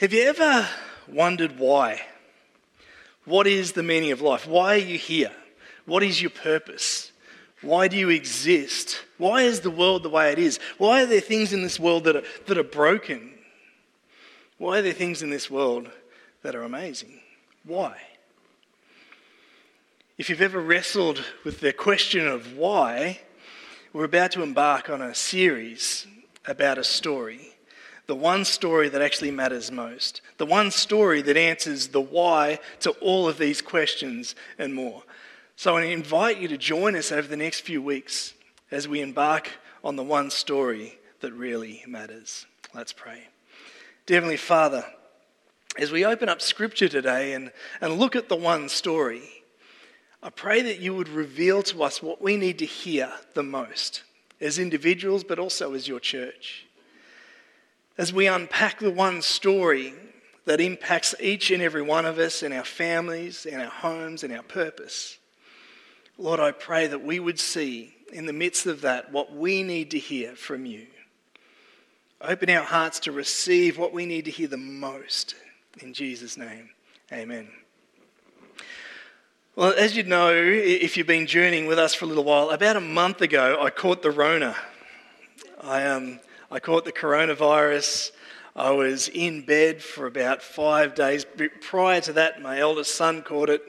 Have you ever wondered why? What is the meaning of life? Why are you here? What is your purpose? Why do you exist? Why is the world the way it is? Why are there things in this world that are, that are broken? Why are there things in this world that are amazing? Why? If you've ever wrestled with the question of why, we're about to embark on a series about a story the one story that actually matters most, the one story that answers the why to all of these questions and more. So I invite you to join us over the next few weeks as we embark on the one story that really matters. Let's pray. Dear Heavenly Father, as we open up Scripture today and, and look at the one story, I pray that you would reveal to us what we need to hear the most as individuals, but also as your church as we unpack the one story that impacts each and every one of us in our families, in our homes, in our purpose. Lord, I pray that we would see in the midst of that what we need to hear from you. Open our hearts to receive what we need to hear the most. In Jesus' name, amen. Well, as you know, if you've been journeying with us for a little while, about a month ago, I caught the Rona. I, um, I caught the coronavirus. I was in bed for about five days. Prior to that, my eldest son caught it,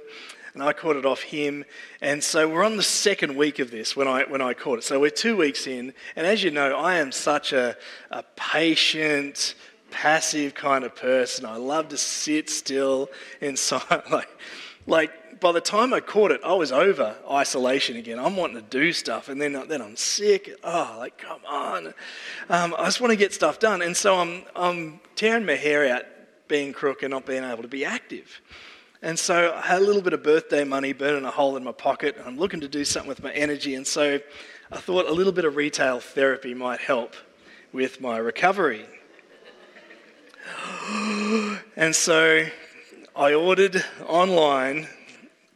and I caught it off him. And so we're on the second week of this when I, when I caught it. So we're two weeks in. And as you know, I am such a, a patient, passive kind of person. I love to sit still inside. Like, like by the time I caught it, I was over isolation again. I'm wanting to do stuff, and then, then I'm sick. Oh, like, come on. Um, I just want to get stuff done. And so I'm, I'm tearing my hair out being crook and not being able to be active. And so I had a little bit of birthday money burning a hole in my pocket, and I'm looking to do something with my energy. And so I thought a little bit of retail therapy might help with my recovery. and so I ordered online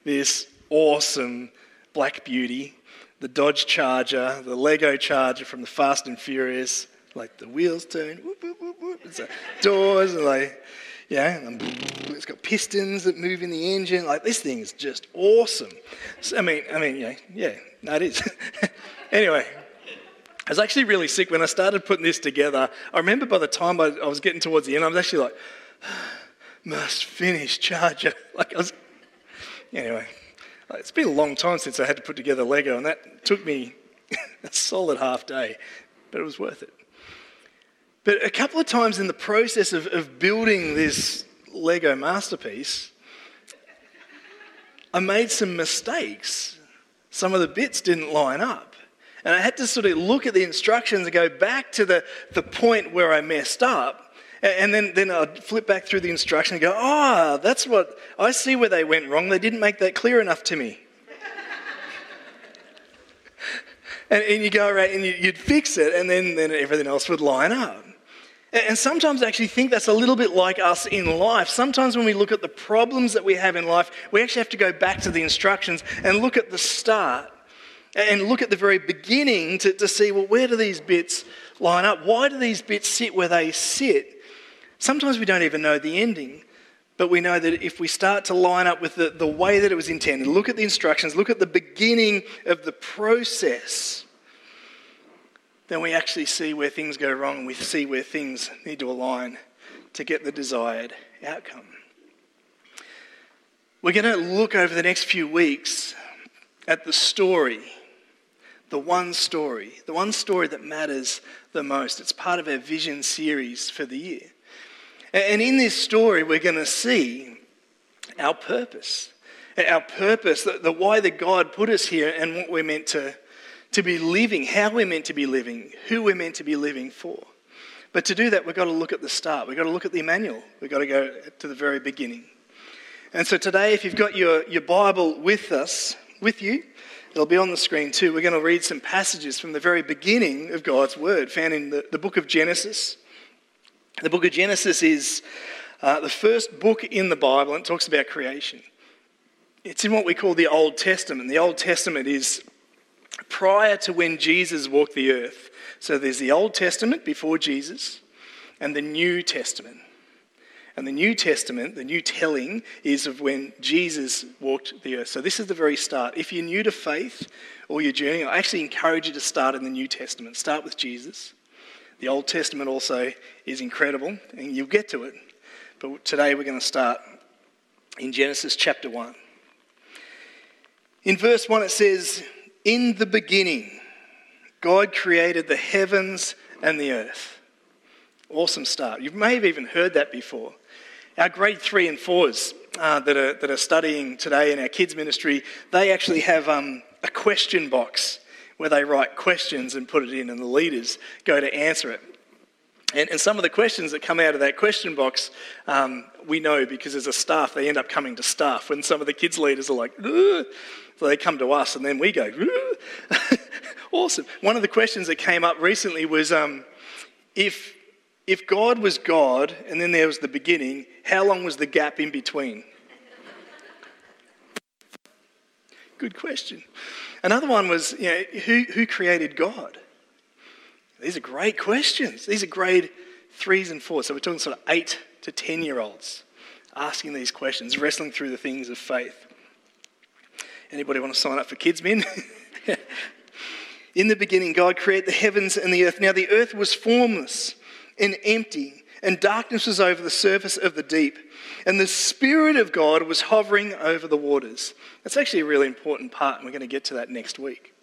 this awesome Black Beauty, the Dodge Charger, the Lego Charger from the Fast and Furious, like the wheels turn, whoop, whoop, whoop. It's like doors, and like, yeah, and it's got pistons that move in the engine. Like this thing is just awesome. So, I mean, I mean, yeah, yeah, it is. anyway, I was actually really sick when I started putting this together. I remember by the time I, I was getting towards the end, I was actually like, must finish charger. Like I was Anyway, uh, it's been a long time since I had to put together Lego, and that took me a solid half day, but it was worth it. But a couple of times in the process of, of building this Lego masterpiece, I made some mistakes. Some of the bits didn't line up. And I had to sort of look at the instructions and go back to the, the point where I messed up and then, then I'd flip back through the instruction and go, ah, oh, that's what, I see where they went wrong. They didn't make that clear enough to me. and, and you go around and you, would fix it, and then, then everything else would line up. And sometimes I actually think that's a little bit like us in life. Sometimes when we look at the problems that we have in life, we actually have to go back to the instructions and look at the start and look at the very beginning to, to see, well, where do these bits line up? Why do these bits sit where they sit? Sometimes we don't even know the ending, but we know that if we start to line up with the, the way that it was intended, look at the instructions, look at the beginning of the process, then we actually see where things go wrong and we see where things need to align to get the desired outcome. We're going to look over the next few weeks at the story, the one story, the one story that matters the most. It's part of our vision series for the year. And in this story, we're going to see our purpose. Our purpose, the, the why that God put us here and what we're meant to, to be living, how we're meant to be living, who we're meant to be living for. But to do that, we've got to look at the start. We've got to look at the manual. We've got to go to the very beginning. And so today, if you've got your, your Bible with us, with you, it'll be on the screen too. We're going to read some passages from the very beginning of God's Word, found in the, the book of Genesis. The book of Genesis is uh, the first book in the Bible and it talks about creation. It's in what we call the Old Testament. The Old Testament is prior to when Jesus walked the earth. So there's the Old Testament before Jesus and the New Testament. And the New Testament, the new telling, is of when Jesus walked the earth. So this is the very start. If you're new to faith or you're journeying, I actually encourage you to start in the New Testament. Start with Jesus. The Old Testament also is incredible, and you'll get to it. But today we're going to start in Genesis chapter 1. In verse 1, it says, In the beginning, God created the heavens and the earth. Awesome start. You may have even heard that before. Our grade three and fours uh, that, are, that are studying today in our kids' ministry, they actually have um, a question box where they write questions and put it in, and the leaders go to answer it. And, and some of the questions that come out of that question box, um, we know because as a staff, they end up coming to staff when some of the kids' leaders are like, so they come to us, and then we go, awesome. One of the questions that came up recently was um, if if God was God and then there was the beginning, how long was the gap in between? Good question. Another one was, you know, who, who created God? These are great questions. These are grade threes and fours. So we're talking sort of eight to 10 year olds asking these questions, wrestling through the things of faith. Anybody want to sign up for Kids Min? In the beginning, God created the heavens and the earth. Now, the earth was formless and empty, and darkness was over the surface of the deep. And the Spirit of God was hovering over the waters. That's actually a really important part, and we're going to get to that next week.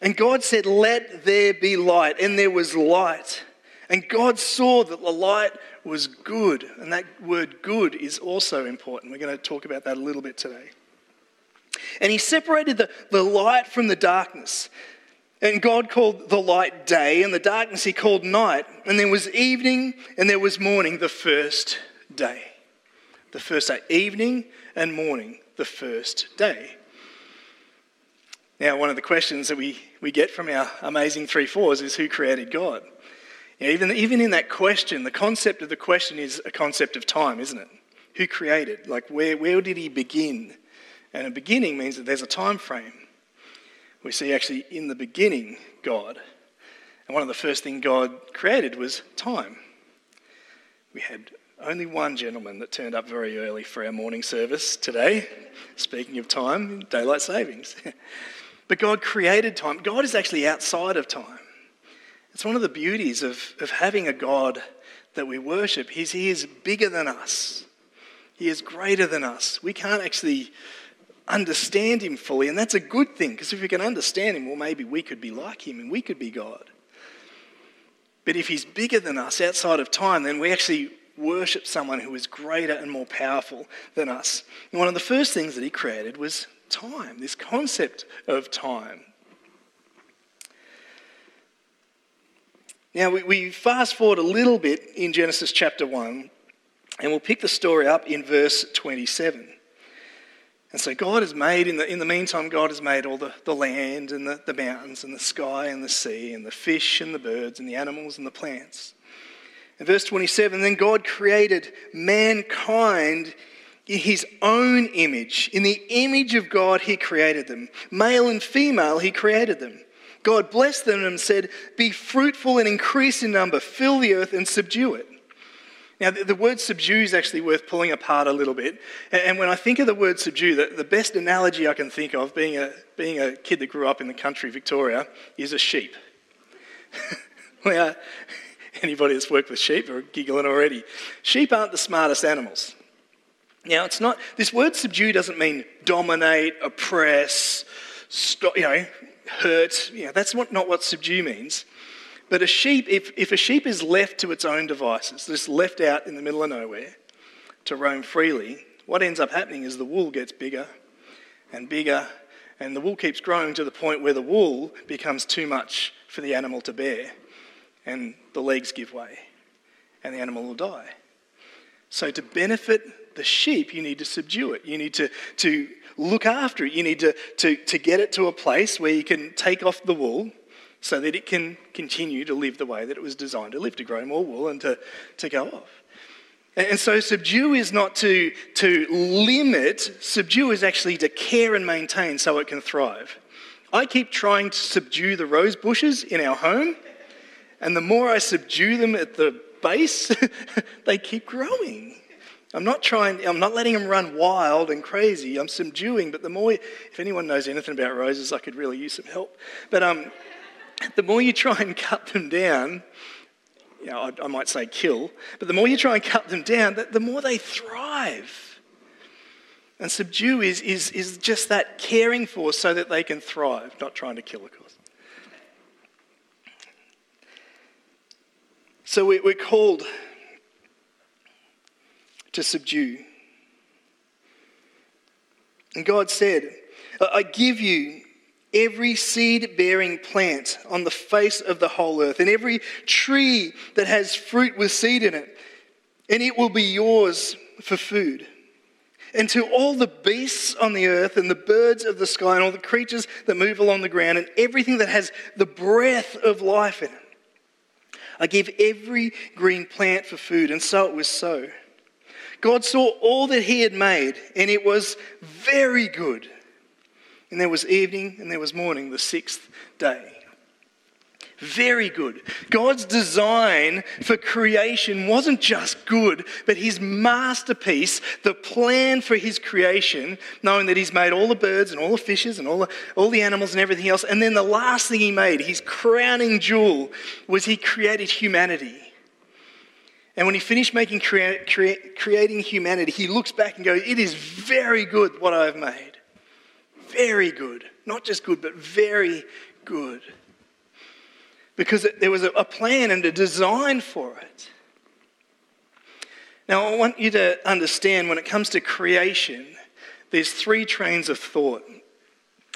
And God said, Let there be light. And there was light. And God saw that the light was good. And that word good is also important. We're going to talk about that a little bit today. And He separated the, the light from the darkness. And God called the light day, and the darkness he called night. And there was evening and there was morning the first day. The first day. Evening and morning the first day. Now, one of the questions that we, we get from our amazing three fours is who created God? You know, even, even in that question, the concept of the question is a concept of time, isn't it? Who created? Like, where, where did he begin? And a beginning means that there's a time frame we see actually in the beginning God. And one of the first things God created was time. We had only one gentleman that turned up very early for our morning service today. Speaking of time, daylight savings. but God created time. God is actually outside of time. It's one of the beauties of, of having a God that we worship. He's, he is bigger than us, He is greater than us. We can't actually understand him fully, and that's a good thing because if we can understand him, well, maybe we could be like him and we could be God. But if he's bigger than us outside of time, then we actually worship someone who is greater and more powerful than us. And one of the first things that he created was time, this concept of time. Now, we, we fast forward a little bit in Genesis chapter 1, and we'll pick the story up in verse 27. And so God has made, in the, in the meantime, God has made all the, the land and the, the mountains and the sky and the sea and the fish and the birds and the animals and the plants. In verse 27, then God created mankind in his own image. In the image of God, he created them. Male and female, he created them. God blessed them and said, Be fruitful and increase in number, fill the earth and subdue it. Now, the, word subdue is actually worth pulling apart a little bit. And, when I think of the word subdue, the, best analogy I can think of, being a, being a kid that grew up in the country, Victoria, is a sheep. well, anybody that's worked with sheep are giggling already. Sheep aren't the smartest animals. Now, it's not, this word subdue doesn't mean dominate, oppress, stop, you know, hurt. You know, that's not, what subdue means. But a sheep, if, if a sheep is left to its own devices, just left out in the middle of nowhere to roam freely, what ends up happening is the wool gets bigger and bigger And the wool keeps growing to the point where the wool becomes too much for the animal to bear, and the legs give way, and the animal will die. So, to benefit the sheep, you need to subdue it. You need to, to look after it. You need to, to, to get it to a place where you can take off the wool so that it can continue to live the way that it was designed to live, to grow more wool and to, to go off. And so, subdue is not to, to limit, subdue is actually to care and maintain so it can thrive. I keep trying to subdue the rose bushes in our home, and the more I subdue them at the base, they keep growing. I'm not trying, I'm not letting them run wild and crazy. I'm subduing, but the more, if anyone knows anything about roses, I could really use some help. But um, the more you try and cut them down, you know, I, I might say kill, but the more you try and cut them down, the, the more they thrive. And subdue is, is, is just that caring for so that they can thrive, not trying to kill, of course. So we, we're called to subdue. And God said, I give you every seed bearing plant on the face of the whole earth, and every tree that has fruit with seed in it, and it will be yours for food. And to all the beasts on the earth, and the birds of the sky, and all the creatures that move along the ground, and everything that has the breath of life in it. I give every green plant for food, and so it was so. God saw all that He had made, and it was very good. And there was evening and there was morning, the sixth day. Very good. God's design for creation wasn't just good, but his masterpiece, the plan for his creation, knowing that he's made all the birds and all the fishes and all the, all the animals and everything else. And then the last thing he made, his crowning jewel, was he created humanity. And when he finished making crea- crea- creating humanity, he looks back and goes, It is very good what I've made. Very good. Not just good, but very good. Because there was a plan and a design for it. Now, I want you to understand when it comes to creation, there's three trains of thought.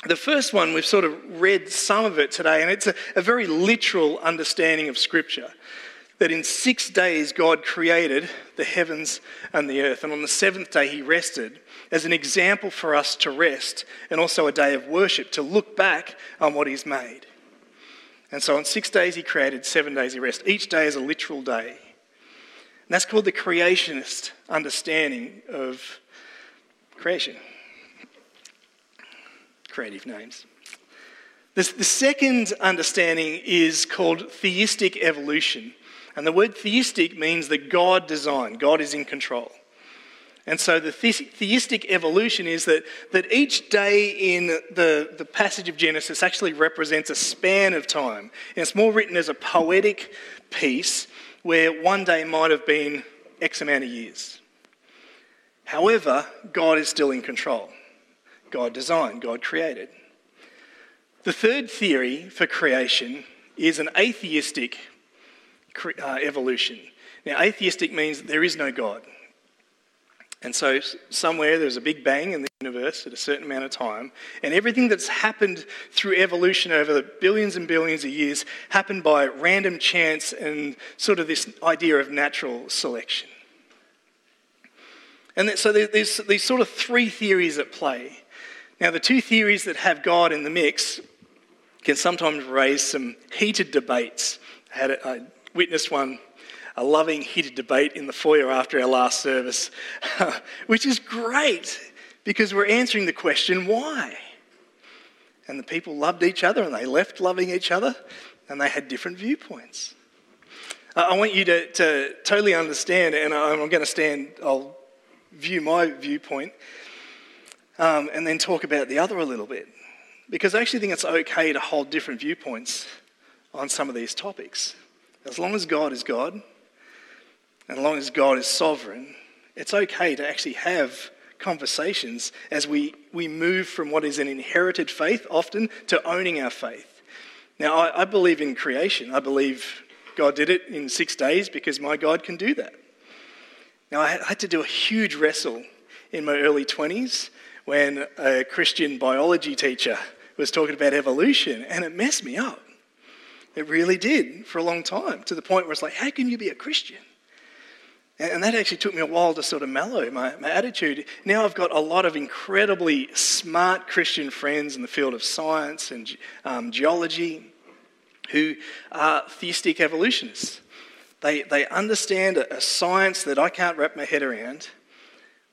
The first one, we've sort of read some of it today, and it's a, a very literal understanding of Scripture that in six days God created the heavens and the earth, and on the seventh day he rested as an example for us to rest and also a day of worship to look back on what he's made. And so on six days he created, seven days he rested. Each day is a literal day. And that's called the creationist understanding of creation. Creative names. The, the second understanding is called theistic evolution. And the word theistic means that God designed, God is in control. And so the theistic evolution is that, that each day in the, the passage of Genesis actually represents a span of time. And it's more written as a poetic piece where one day might have been X amount of years. However, God is still in control. God designed, God created. The third theory for creation is an atheistic uh, evolution. Now, atheistic means there is no God. And so, somewhere there's a big bang in the universe at a certain amount of time, and everything that's happened through evolution over the billions and billions of years happened by random chance and sort of this idea of natural selection. And so, there's these sort of three theories at play. Now, the two theories that have God in the mix can sometimes raise some heated debates. I, had I witnessed one a loving, heated debate in the foyer after our last service, which is great because we're answering the question why? And the people loved each other and they left loving each other and they had different viewpoints. I want you to, to totally understand, and I'm going to stand, I'll view my viewpoint um, and then talk about the other a little bit. Because I actually think it's okay to hold different viewpoints on some of these topics. As long as God is God and as long as God is sovereign, it's okay to actually have conversations as we, we move from what is an inherited faith often to owning our faith. Now, I, I believe in creation. I believe God did it in six days because my God can do that. Now, I had to do a huge wrestle in my early 20s when a Christian biology teacher was talking about evolution, and it messed me up. It really did for a long time, to the point where it's like, how can you be a Christian? And that actually took me a while to sort of mellow my, my attitude. Now I've got a lot of incredibly smart Christian friends in the field of science and um, geology who are theistic evolutionists. They, they understand a, a science that I can't wrap my head around,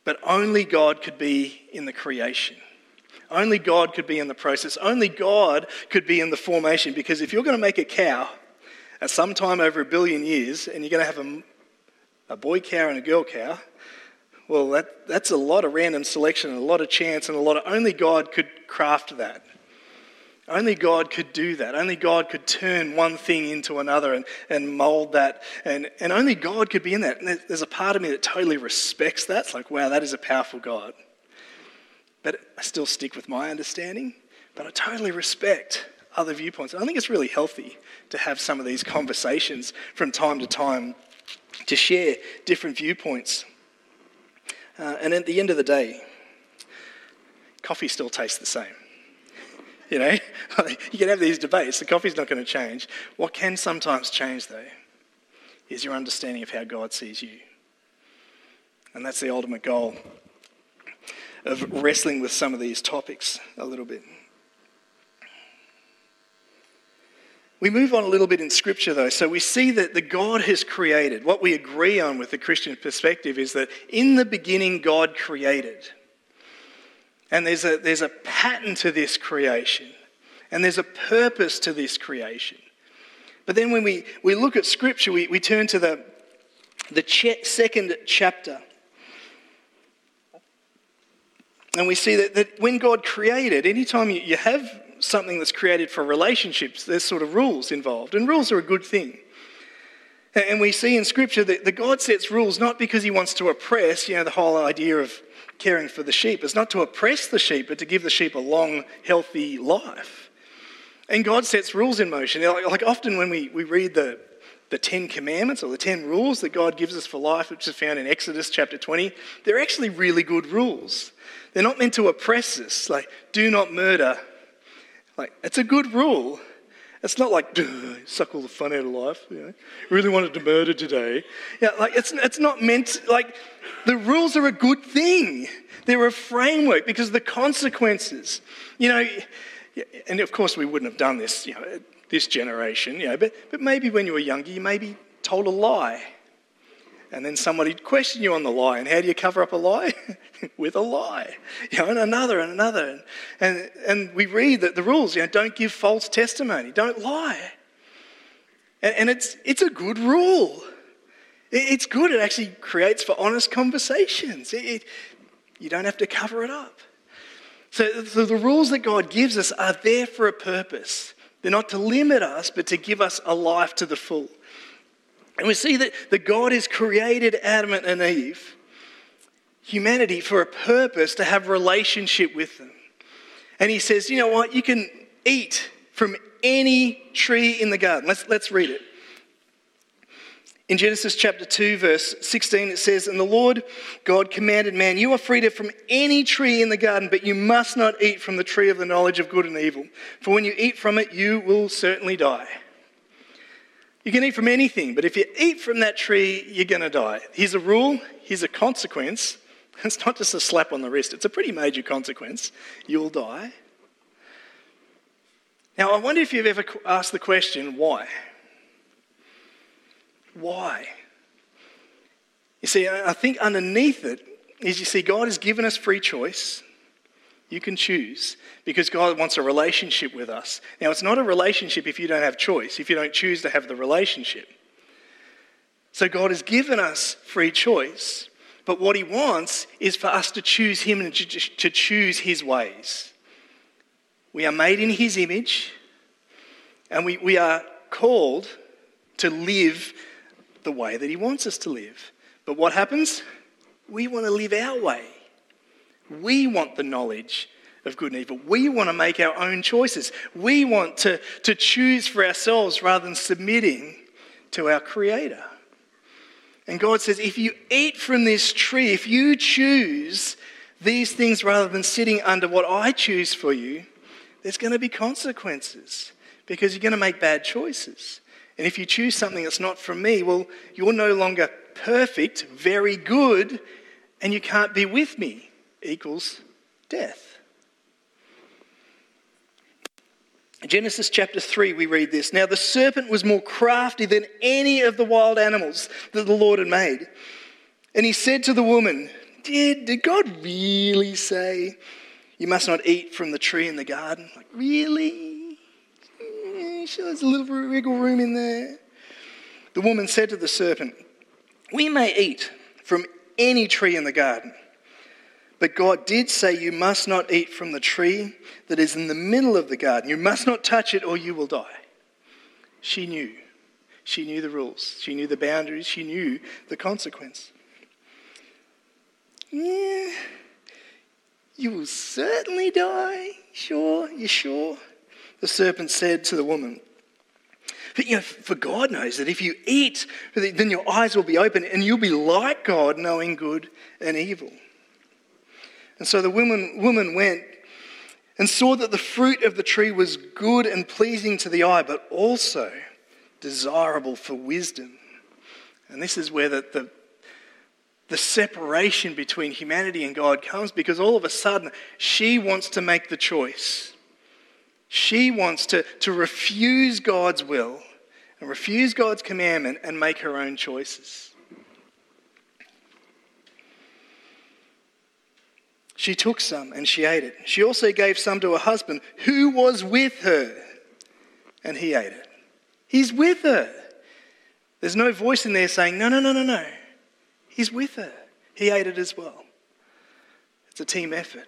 but only God could be in the creation. Only God could be in the process. Only God could be in the formation. Because if you're going to make a cow at some time over a billion years and you're going to have a, a boy cow and a girl cow, well, that, that's a lot of random selection and a lot of chance and a lot of only God could craft that. Only God could do that. Only God could turn one thing into another and, and mold that. And, and only God could be in that. And there's a part of me that totally respects that. It's like, wow, that is a powerful God. But I still stick with my understanding. But I totally respect other viewpoints. I think it's really healthy to have some of these conversations from time to time to share different viewpoints. Uh, and at the end of the day, coffee still tastes the same. You know, you can have these debates, the coffee's not going to change. What can sometimes change, though, is your understanding of how God sees you. And that's the ultimate goal of wrestling with some of these topics a little bit. We move on a little bit in Scripture, though. So we see that the God has created. What we agree on with the Christian perspective is that in the beginning, God created. And there's a, there's a pattern to this creation, and there's a purpose to this creation. But then when we, we look at Scripture, we, we turn to the, the ch- second chapter. And we see that, that when God created, anytime you, you have something that's created for relationships, there's sort of rules involved. And rules are a good thing. And we see in Scripture that the God sets rules not because he wants to oppress, you know, the whole idea of caring for the sheep is not to oppress the sheep, but to give the sheep a long, healthy life. And God sets rules in motion. Like often when we, we read the, the Ten Commandments or the Ten Rules that God gives us for life, which is found in Exodus chapter 20, they're actually really good rules. They're not meant to oppress us, like, do not murder. Like, it's a good rule. It's not like, suck all the fun out of life. You know? Really wanted to murder today. Yeah, like it's, it's not meant, like, the rules are a good thing. They're a framework because the consequences, you know, and of course we wouldn't have done this, you know, this generation, you know, but, but maybe when you were younger, you maybe told a lie. And then somebody'd question you on the lie. And how do you cover up a lie? With a lie. You know, and another and another. And, and we read that the rules, you know, don't give false testimony, don't lie. And, and it's, it's a good rule. It's good. It actually creates for honest conversations. It, it, you don't have to cover it up. So, so the rules that God gives us are there for a purpose. They're not to limit us, but to give us a life to the full. And we see that, that God has created Adam and Eve, humanity, for a purpose to have relationship with them. And he says, you know what? You can eat from any tree in the garden. Let's, let's read it. In Genesis chapter 2, verse 16, it says, And the Lord God commanded man, You are free to from any tree in the garden, but you must not eat from the tree of the knowledge of good and evil. For when you eat from it, you will certainly die. You can eat from anything, but if you eat from that tree, you're going to die. Here's a rule, here's a consequence. It's not just a slap on the wrist, it's a pretty major consequence. You'll die. Now, I wonder if you've ever asked the question, why? Why? You see, I think underneath it is you see, God has given us free choice. You can choose because God wants a relationship with us. Now, it's not a relationship if you don't have choice, if you don't choose to have the relationship. So, God has given us free choice, but what He wants is for us to choose Him and to choose His ways. We are made in His image, and we, we are called to live the way that He wants us to live. But what happens? We want to live our way. We want the knowledge of good and evil. We want to make our own choices. We want to, to choose for ourselves rather than submitting to our Creator. And God says, if you eat from this tree, if you choose these things rather than sitting under what I choose for you, there's going to be consequences because you're going to make bad choices. And if you choose something that's not from me, well, you're no longer perfect, very good, and you can't be with me, equals death. Genesis chapter 3, we read this. Now the serpent was more crafty than any of the wild animals that the Lord had made. And he said to the woman, Did, did God really say you must not eat from the tree in the garden? Like, really? Yeah, sure, there's a little wiggle room in there. The woman said to the serpent, We may eat from any tree in the garden. But God did say, You must not eat from the tree that is in the middle of the garden. You must not touch it or you will die. She knew. She knew the rules. She knew the boundaries. She knew the consequence. Yeah, you will certainly die. Sure, you sure? The serpent said to the woman, but you know, for God knows that if you eat, then your eyes will be open and you'll be like God, knowing good and evil. And so the woman, woman went and saw that the fruit of the tree was good and pleasing to the eye, but also desirable for wisdom. And this is where the, the, the separation between humanity and God comes because all of a sudden she wants to make the choice. She wants to, to refuse God's will and refuse God's commandment and make her own choices. She took some and she ate it. She also gave some to her husband who was with her, and he ate it. He's with her. There's no voice in there saying, no, no, no, no, no. He's with her. He ate it as well. It's a team effort.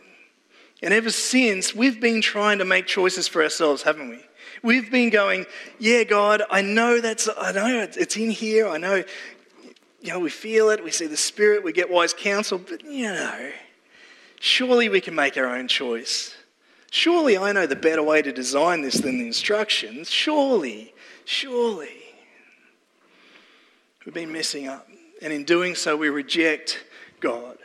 And ever since, we've been trying to make choices for ourselves, haven't we? We've been going, yeah, God, I know that's, I know it's in here. I know, you know, we feel it. We see the Spirit. We get wise counsel. But, you know, Surely we can make our own choice. Surely I know the better way to design this than the instructions. Surely, surely. We've been messing up. And in doing so, we reject God.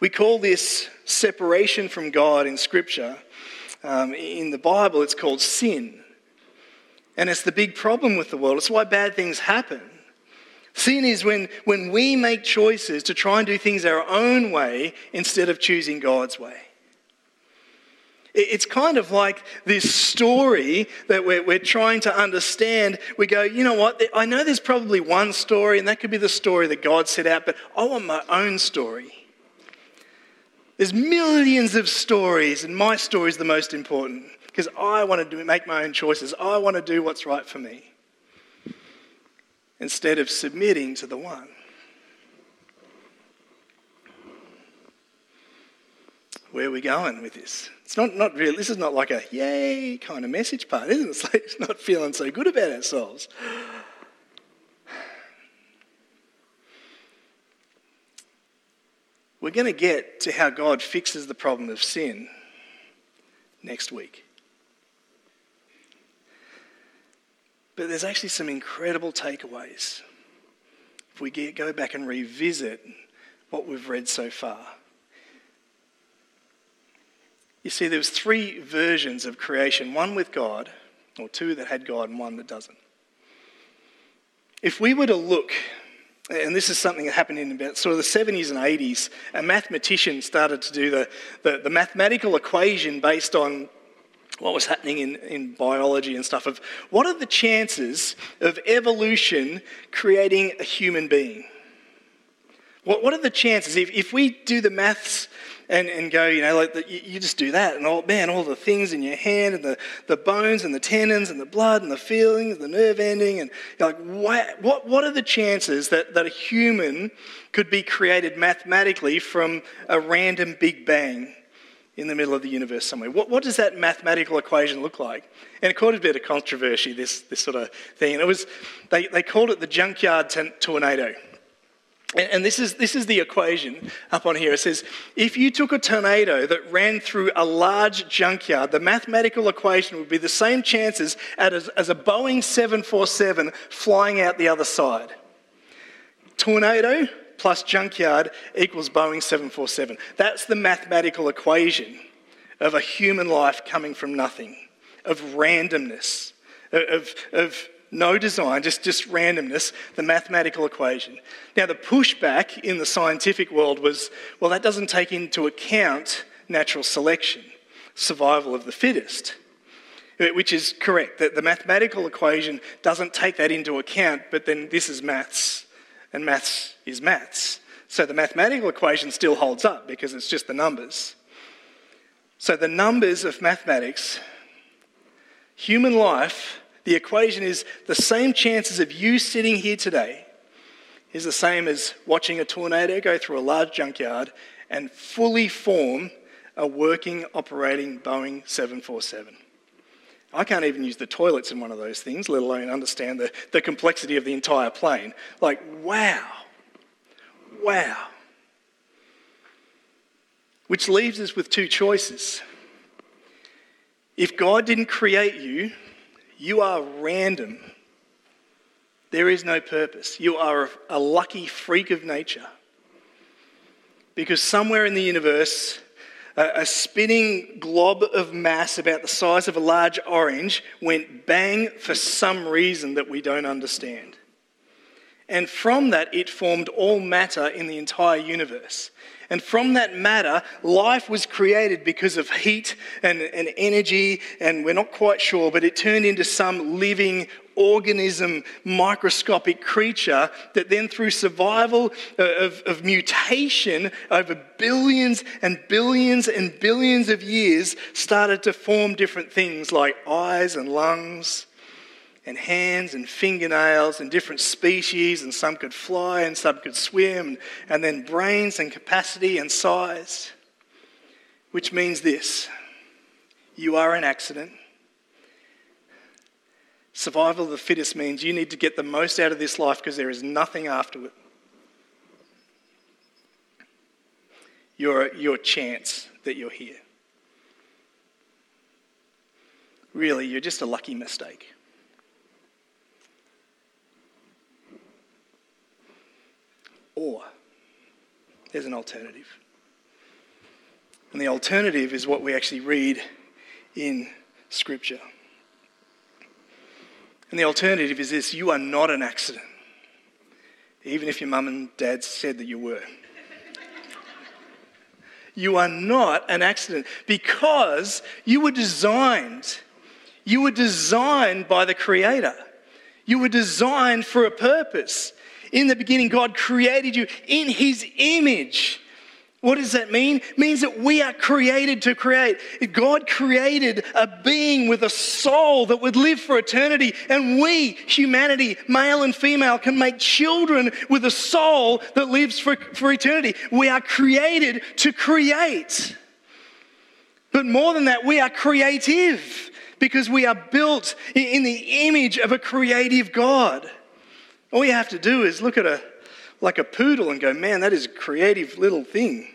We call this separation from God in Scripture. Um, in the Bible, it's called sin. And it's the big problem with the world. It's why bad things happen. Sin is when, when we make choices to try and do things our own way instead of choosing God's way. It's kind of like this story that we're, we're trying to understand. We go, you know what? I know there's probably one story, and that could be the story that God set out, but I want my own story. There's millions of stories, and my story is the most important because I want to do, make my own choices. I want to do what's right for me instead of submitting to the one. Where are we going with this? It's not, not really, this is not like a yay kind of message part, isn't it? It's like it's not feeling so good about ourselves. We're going to get to how God fixes the problem of sin next week. But there's actually some incredible takeaways if we get, go back and revisit what we've read so far. You see, there was three versions of creation, one with God, or two that had God and one that doesn't. If we were to look, and this is something that happened in about sort of the 70s and 80s, a mathematician started to do the, the, the mathematical equation based on what was happening in, in biology and stuff of what are the chances of evolution creating a human being? What, what are the chances if, if we do the maths and, and go, you know, like the, you, you, just do that, and all, man, all the things in your hand, and the, the bones, and the tendons, and the blood, and the feelings, and the nerve ending, and like, what, what, what are the chances that, that a human could be created mathematically from a random Big Bang? In the middle of the universe somewhere. What, what does that mathematical equation look like? And it caused a bit of controversy, this, this sort of thing. And it was, they, they called it the junkyard tornado. And, and this, is, this is the equation up on here. It says if you took a tornado that ran through a large junkyard, the mathematical equation would be the same chances as, as a Boeing 747 flying out the other side. Tornado, plus junkyard equals Boeing 747. That's the mathematical equation of a human life coming from nothing, of randomness, of, of no design, just, just randomness, the mathematical equation. Now, the pushback in the scientific world was well, that doesn't take into account natural selection, survival of the fittest, which is correct. That the mathematical equation doesn't take that into account, but then this is maths, and maths is maths. So the mathematical equation still holds up because it's just the numbers. So the numbers of mathematics, human life, the equation is the same chances of you sitting here today is the same as watching a tornado go through a large junkyard and fully form a working, operating Boeing 747. I can't even use the toilets in one of those things, let alone understand the, the complexity of the entire plane. Like, wow. Wow. Which leaves us with two choices. If God didn't create you, you are random. There is no purpose. You are a lucky freak of nature. Because somewhere in the universe, a, spinning glob of mass about the size of a large orange went bang for some reason that we don't understand. And from that, it formed all matter in the entire universe. And from that matter, life was created because of heat and, and energy, and we're not quite sure, but it turned into some living organism, microscopic creature that then, through survival uh, of, of, mutation over billions and billions and billions of years, started to form different things like eyes and lungs and hands and fingernails and different species, and some could fly and some could swim, and then brains and capacity and size. Which means this you are an accident. Survival of the fittest means you need to get the most out of this life because there is nothing after it. Your, your chance that you're here. Really, you're just a lucky mistake. Or there's an alternative. And the alternative is what we actually read in Scripture. And the alternative is this you are not an accident, even if your mum and dad said that you were. you are not an accident because you were designed. You were designed by the Creator. You were designed for a purpose. In the beginning, God created you in His image. What does that mean? It means that we are created to create. God created a being with a soul that would live for eternity, and we, humanity, male and female, can make children with a soul that lives for, for eternity. We are created to create. But more than that, we are creative because we are built in the image of a creative God. All you have to do is look at a like a poodle and go, man, that is a creative little thing.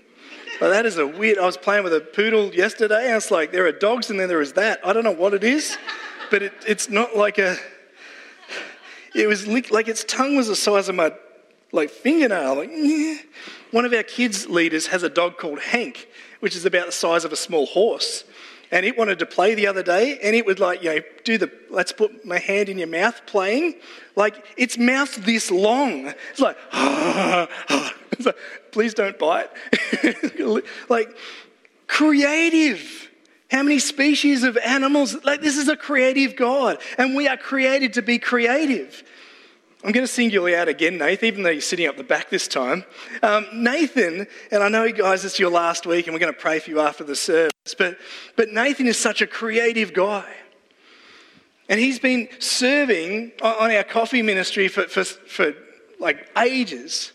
But that is a weird. I was playing with a poodle yesterday, and it's like there are dogs and then there is that. I don't know what it is, but it, it's not like a. It was like its tongue was the size of my like fingernail. Like, yeah. One of our kids' leaders has a dog called Hank, which is about the size of a small horse and it wanted to play the other day, and it would like, you know, do the let's put my hand in your mouth playing. Like its mouth this long. It's like, it's like please don't bite. like creative. How many species of animals? Like this is a creative God, and we are created to be creative. I'm going to single you out again, Nathan, even though you're sitting up the back this time. Um, Nathan, and I know, guys, it's your last week, and we're going to pray for you after the service, but, but Nathan is such a creative guy. And he's been serving on our coffee ministry for, for, for like ages.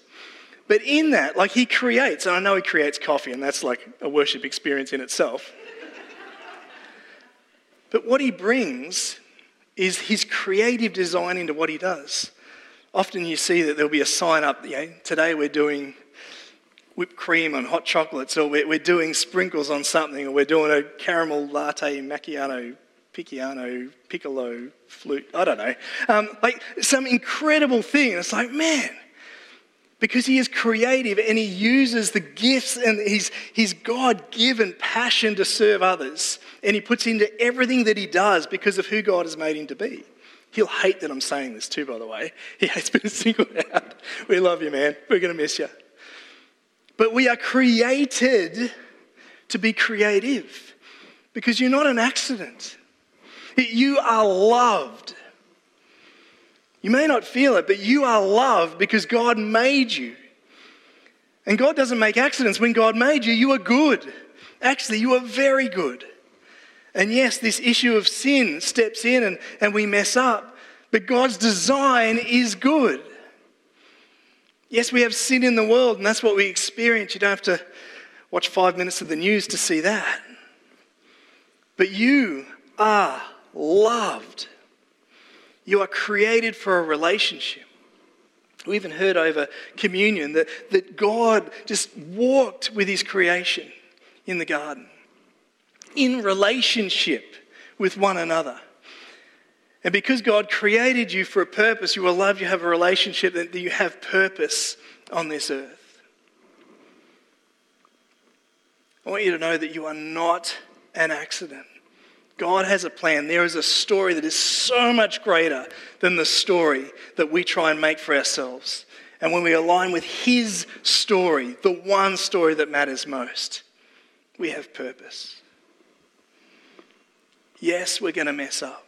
But in that, like he creates, and I know he creates coffee, and that's like a worship experience in itself. but what he brings is his creative design into what he does often you see that there'll be a sign up, you know, today we're doing whipped cream on hot chocolates, or we're, we're doing sprinkles on something, or we're doing a caramel latte macchiato, picciano, piccolo, flute, I don't know. Um, like some incredible thing. It's like, man, because he is creative and he uses the gifts and his, his God given passion to serve others. And he puts into everything that he does because of who God has made him to be. He'll hate that I'm saying this too, by the way. He hates being singled out. We love you, man. We're going to miss you. But we are created to be creative because you're not an accident. You are loved. You may not feel it, but you are loved because God made you. And God doesn't make accidents. When God made you, you are good. Actually, you are very good. And yes, this issue of sin steps in and, and we mess up, but God's design is good. Yes, we have sin in the world, and that's what we experience. You don't have to watch five minutes of the news to see that. But you are loved. You are created for a relationship. We even heard over communion that, that God just walked with his creation in the garden, in relationship with one another. And because God created you for a purpose, you are loved, you have a relationship, that you have purpose on this earth. I want you to know that you are not an accident. God has a plan. There is a story that is so much greater than the story that we try and make for ourselves. And when we align with His story, the one story that matters most, we have purpose. Yes, we're going to mess up.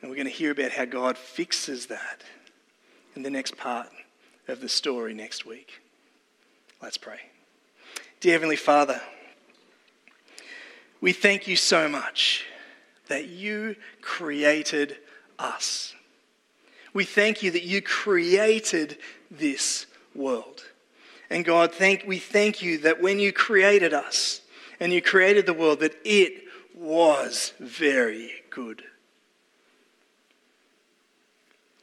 And we're going to hear about how God fixes that in the next part of the story next week. Let's pray. Dear Heavenly Father, we thank you so much that you created us. We thank you that you created this world. And God, thank, we thank you that when you created us and you created the world, that it was very good.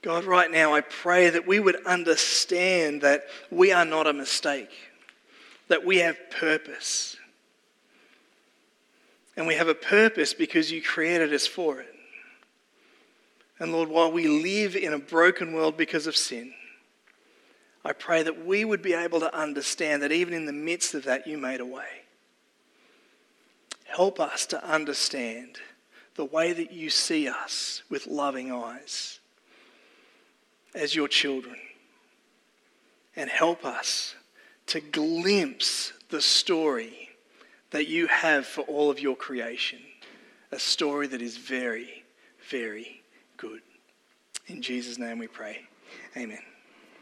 God, right now, I pray that we would understand that we are not a mistake, that we have purpose, and we have a purpose because you created us for it. And Lord, while we live in a broken world because of sin, I pray that we would be able to understand that even in the midst of that, you made a way. Help us to understand the way that you see us with loving eyes as your children. And help us to glimpse the story that you have for all of your creation. A story that is very, very good. In Jesus' name we pray. Amen.